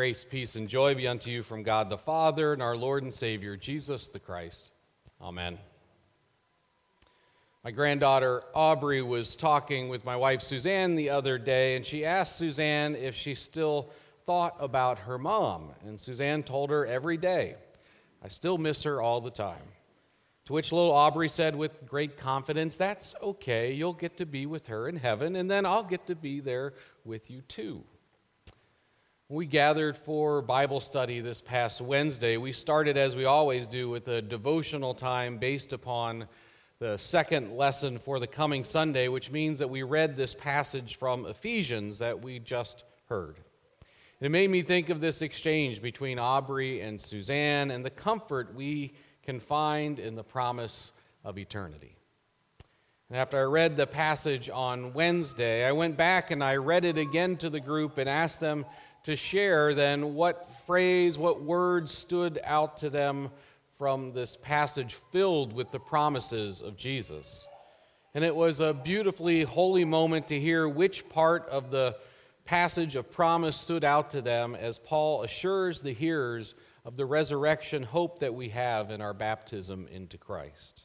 Grace, peace, and joy be unto you from God the Father and our Lord and Savior, Jesus the Christ. Amen. My granddaughter Aubrey was talking with my wife Suzanne the other day, and she asked Suzanne if she still thought about her mom. And Suzanne told her every day, I still miss her all the time. To which little Aubrey said with great confidence, That's okay. You'll get to be with her in heaven, and then I'll get to be there with you too. We gathered for Bible study this past Wednesday. We started, as we always do, with a devotional time based upon the second lesson for the coming Sunday, which means that we read this passage from Ephesians that we just heard. It made me think of this exchange between Aubrey and Suzanne and the comfort we can find in the promise of eternity. And after I read the passage on Wednesday, I went back and I read it again to the group and asked them to share then what phrase, what words stood out to them from this passage filled with the promises of Jesus. And it was a beautifully holy moment to hear which part of the passage of promise stood out to them as Paul assures the hearers of the resurrection hope that we have in our baptism into Christ.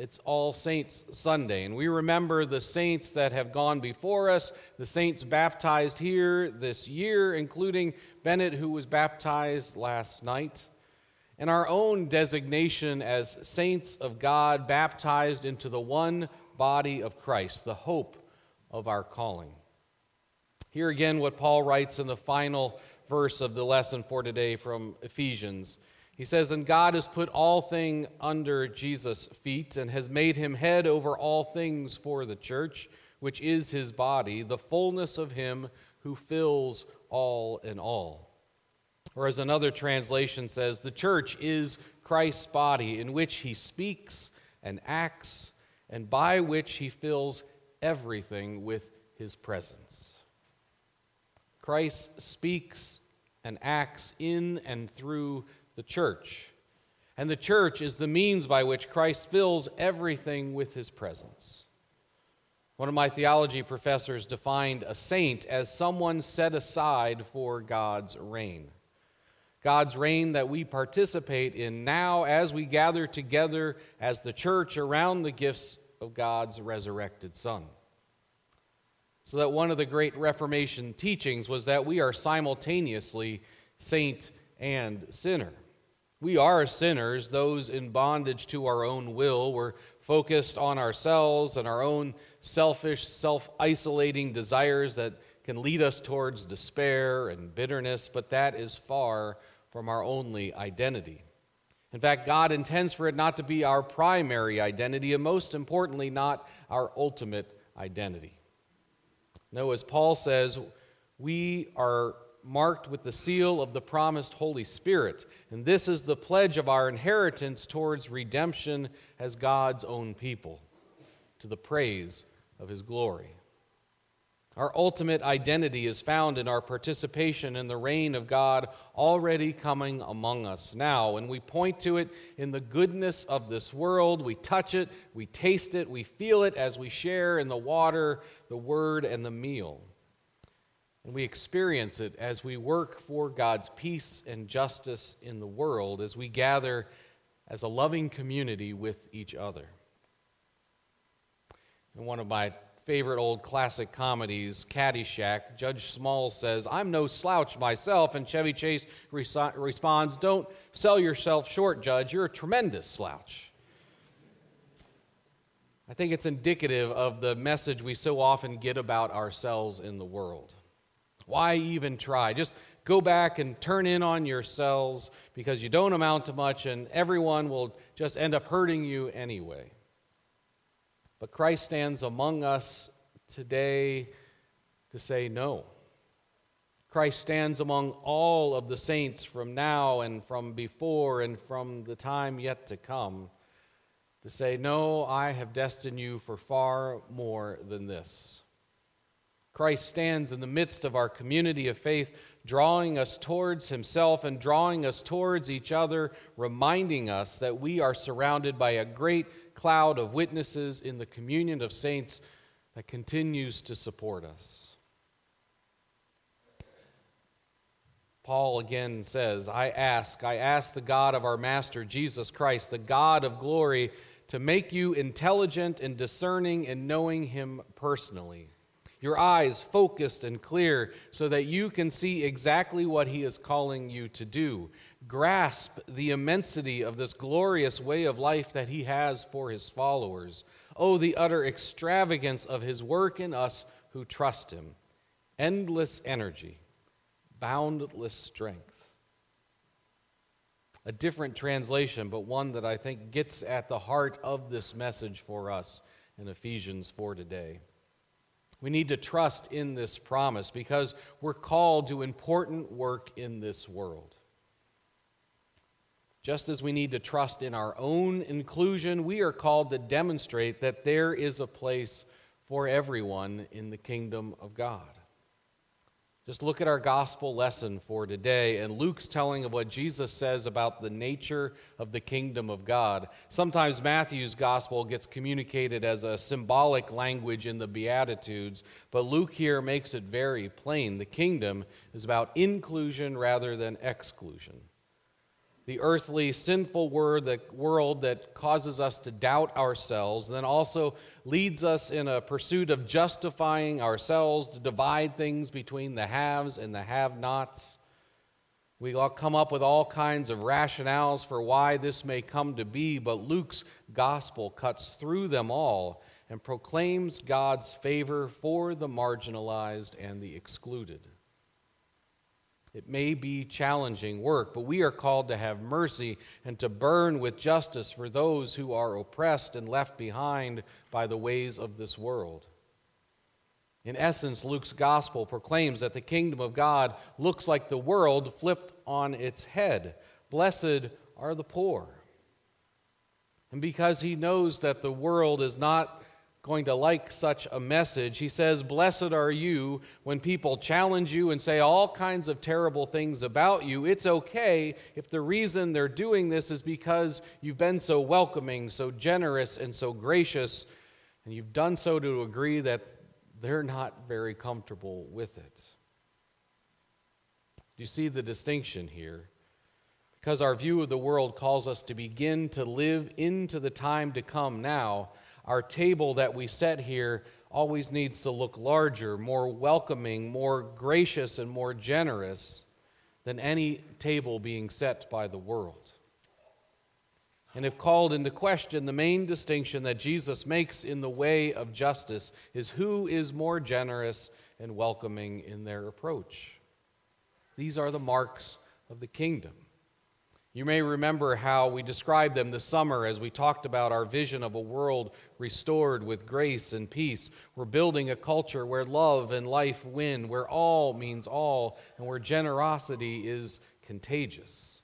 It's All Saints Sunday, and we remember the saints that have gone before us, the saints baptized here this year, including Bennett, who was baptized last night, and our own designation as saints of God, baptized into the one body of Christ, the hope of our calling. Here again, what Paul writes in the final verse of the lesson for today from Ephesians. He says, And God has put all things under Jesus' feet and has made him head over all things for the church, which is his body, the fullness of him who fills all in all. Or as another translation says, the church is Christ's body in which he speaks and acts, and by which he fills everything with his presence. Christ speaks and acts in and through the church. And the church is the means by which Christ fills everything with his presence. One of my theology professors defined a saint as someone set aside for God's reign. God's reign that we participate in now as we gather together as the church around the gifts of God's resurrected Son. So that one of the great Reformation teachings was that we are simultaneously saint and sinner. We are sinners, those in bondage to our own will. We're focused on ourselves and our own selfish, self isolating desires that can lead us towards despair and bitterness, but that is far from our only identity. In fact, God intends for it not to be our primary identity, and most importantly, not our ultimate identity. No, as Paul says, we are marked with the seal of the promised Holy Spirit. And this is the pledge of our inheritance towards redemption as God's own people, to the praise of His glory. Our ultimate identity is found in our participation in the reign of God already coming among us now. And we point to it in the goodness of this world. We touch it, we taste it, we feel it as we share in the water, the word, and the meal. And we experience it as we work for God's peace and justice in the world, as we gather as a loving community with each other. And one of my favorite old classic comedies, Caddyshack, Judge Smails says, I'm no slouch myself. And Chevy Chase responds, Don't sell yourself short, Judge. You're a tremendous slouch. I think it's indicative of the message we so often get about ourselves in the world. Why even try? Just go back and turn in on yourselves because you don't amount to much and everyone will just end up hurting you anyway. But Christ stands among us today to say no. Christ stands among all of the saints from now and from before and from the time yet to come to say, No, I have destined you for far more than this. Christ stands in the midst of our community of faith, drawing us towards himself and drawing us towards each other, reminding us that we are surrounded by a great cloud of witnesses in the communion of saints that continues to support us. Paul again says, I ask, I ask the God of our Master Jesus Christ, the God of glory, to make you intelligent and discerning and knowing him personally. Your eyes focused and clear so that you can see exactly what he is calling you to do grasp the immensity of this glorious way of life that he has for his followers. Oh, the utter extravagance of his work in us who trust him. Endless energy, boundless strength. A different translation, but one that I think gets at the heart of this message for us in Ephesians 4 today. We need to trust in this promise because we're called to important work in this world. Just as we need to trust in our own inclusion, we are called to demonstrate that there is a place for everyone in the kingdom of God. Just look at our gospel lesson for today and Luke's telling of what Jesus says about the nature of the kingdom of God. Sometimes Matthew's gospel gets communicated as a symbolic language in the Beatitudes, but Luke here makes it very plain. The kingdom is about inclusion rather than exclusion the earthly, sinful word, the world that causes us to doubt ourselves, and then also leads us in a pursuit of justifying ourselves to divide things between the haves and the have nots. We all come up with all kinds of rationales for why this may come to be, but Luke's gospel cuts through them all and proclaims God's favor for the marginalized and the excluded. It may be challenging work, but we are called to have mercy and to burn with justice for those who are oppressed and left behind by the ways of this world. In essence, Luke's gospel proclaims that the kingdom of God looks like the world flipped on its head. Blessed are the poor. And because he knows that the world is not going to like such a message. He says, Blessed are you when people challenge you and say all kinds of terrible things about you. It's okay if the reason they're doing this is because you've been so welcoming, so generous, and so gracious, and you've done so to agree that they're not very comfortable with it. Do you see the distinction here? Because our view of the world calls us to begin to live into the time to come now our table that we set here always needs to look larger, more welcoming, more gracious, and more generous than any table being set by the world. And if called into question, the main distinction that Jesus makes in the way of justice is who is more generous and welcoming in their approach. These are the marks of the kingdom. You may remember how we described them this summer as we talked about our vision of a world restored with grace and peace. We're building a culture where love and life win, where all means all, and where generosity is contagious.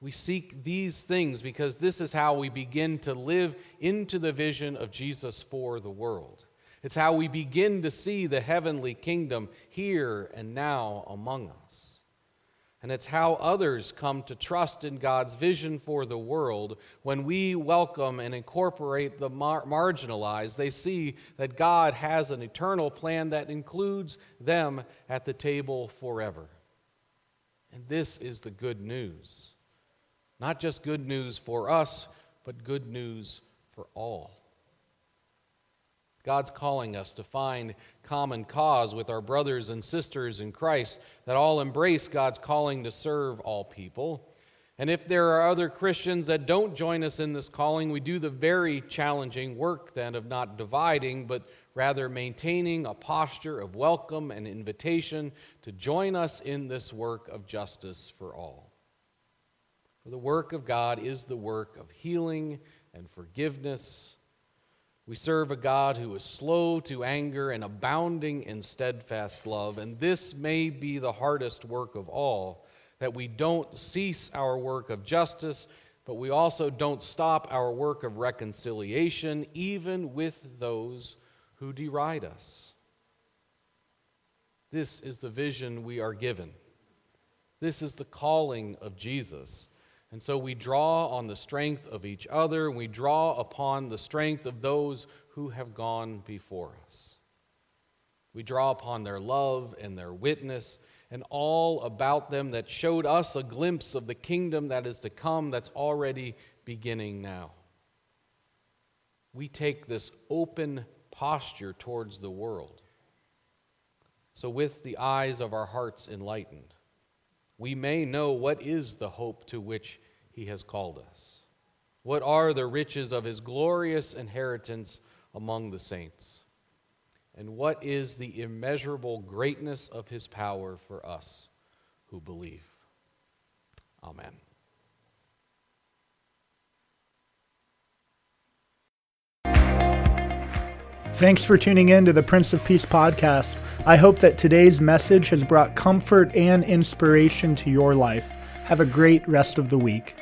We seek these things because this is how we begin to live into the vision of Jesus for the world. It's how we begin to see the heavenly kingdom here and now among us. And it's how others come to trust in God's vision for the world. When we welcome and incorporate the mar- marginalized, they see that God has an eternal plan that includes them at the table forever. And this is the good news. Not just good news for us, but good news for all. God's calling us to find common cause with our brothers and sisters in Christ that all embrace God's calling to serve all people. And if there are other Christians that don't join us in this calling, we do the very challenging work then of not dividing, but rather maintaining a posture of welcome and invitation to join us in this work of justice for all. For the work of God is the work of healing and forgiveness. We serve a God who is slow to anger and abounding in steadfast love, and this may be the hardest work of all that we don't cease our work of justice, but we also don't stop our work of reconciliation, even with those who deride us. This is the vision we are given. This is the calling of Jesus. And so we draw on the strength of each other, we draw upon the strength of those who have gone before us. We draw upon their love and their witness and all about them that showed us a glimpse of the kingdom that is to come that's already beginning now. We take this open posture towards the world. So, with the eyes of our hearts enlightened, we may know what is the hope to which He has called us. What are the riches of His glorious inheritance among the saints? And what is the immeasurable greatness of His power for us who believe? Amen. Thanks for tuning in to the Prince of Peace podcast. I hope that today's message has brought comfort and inspiration to your life. Have a great rest of the week.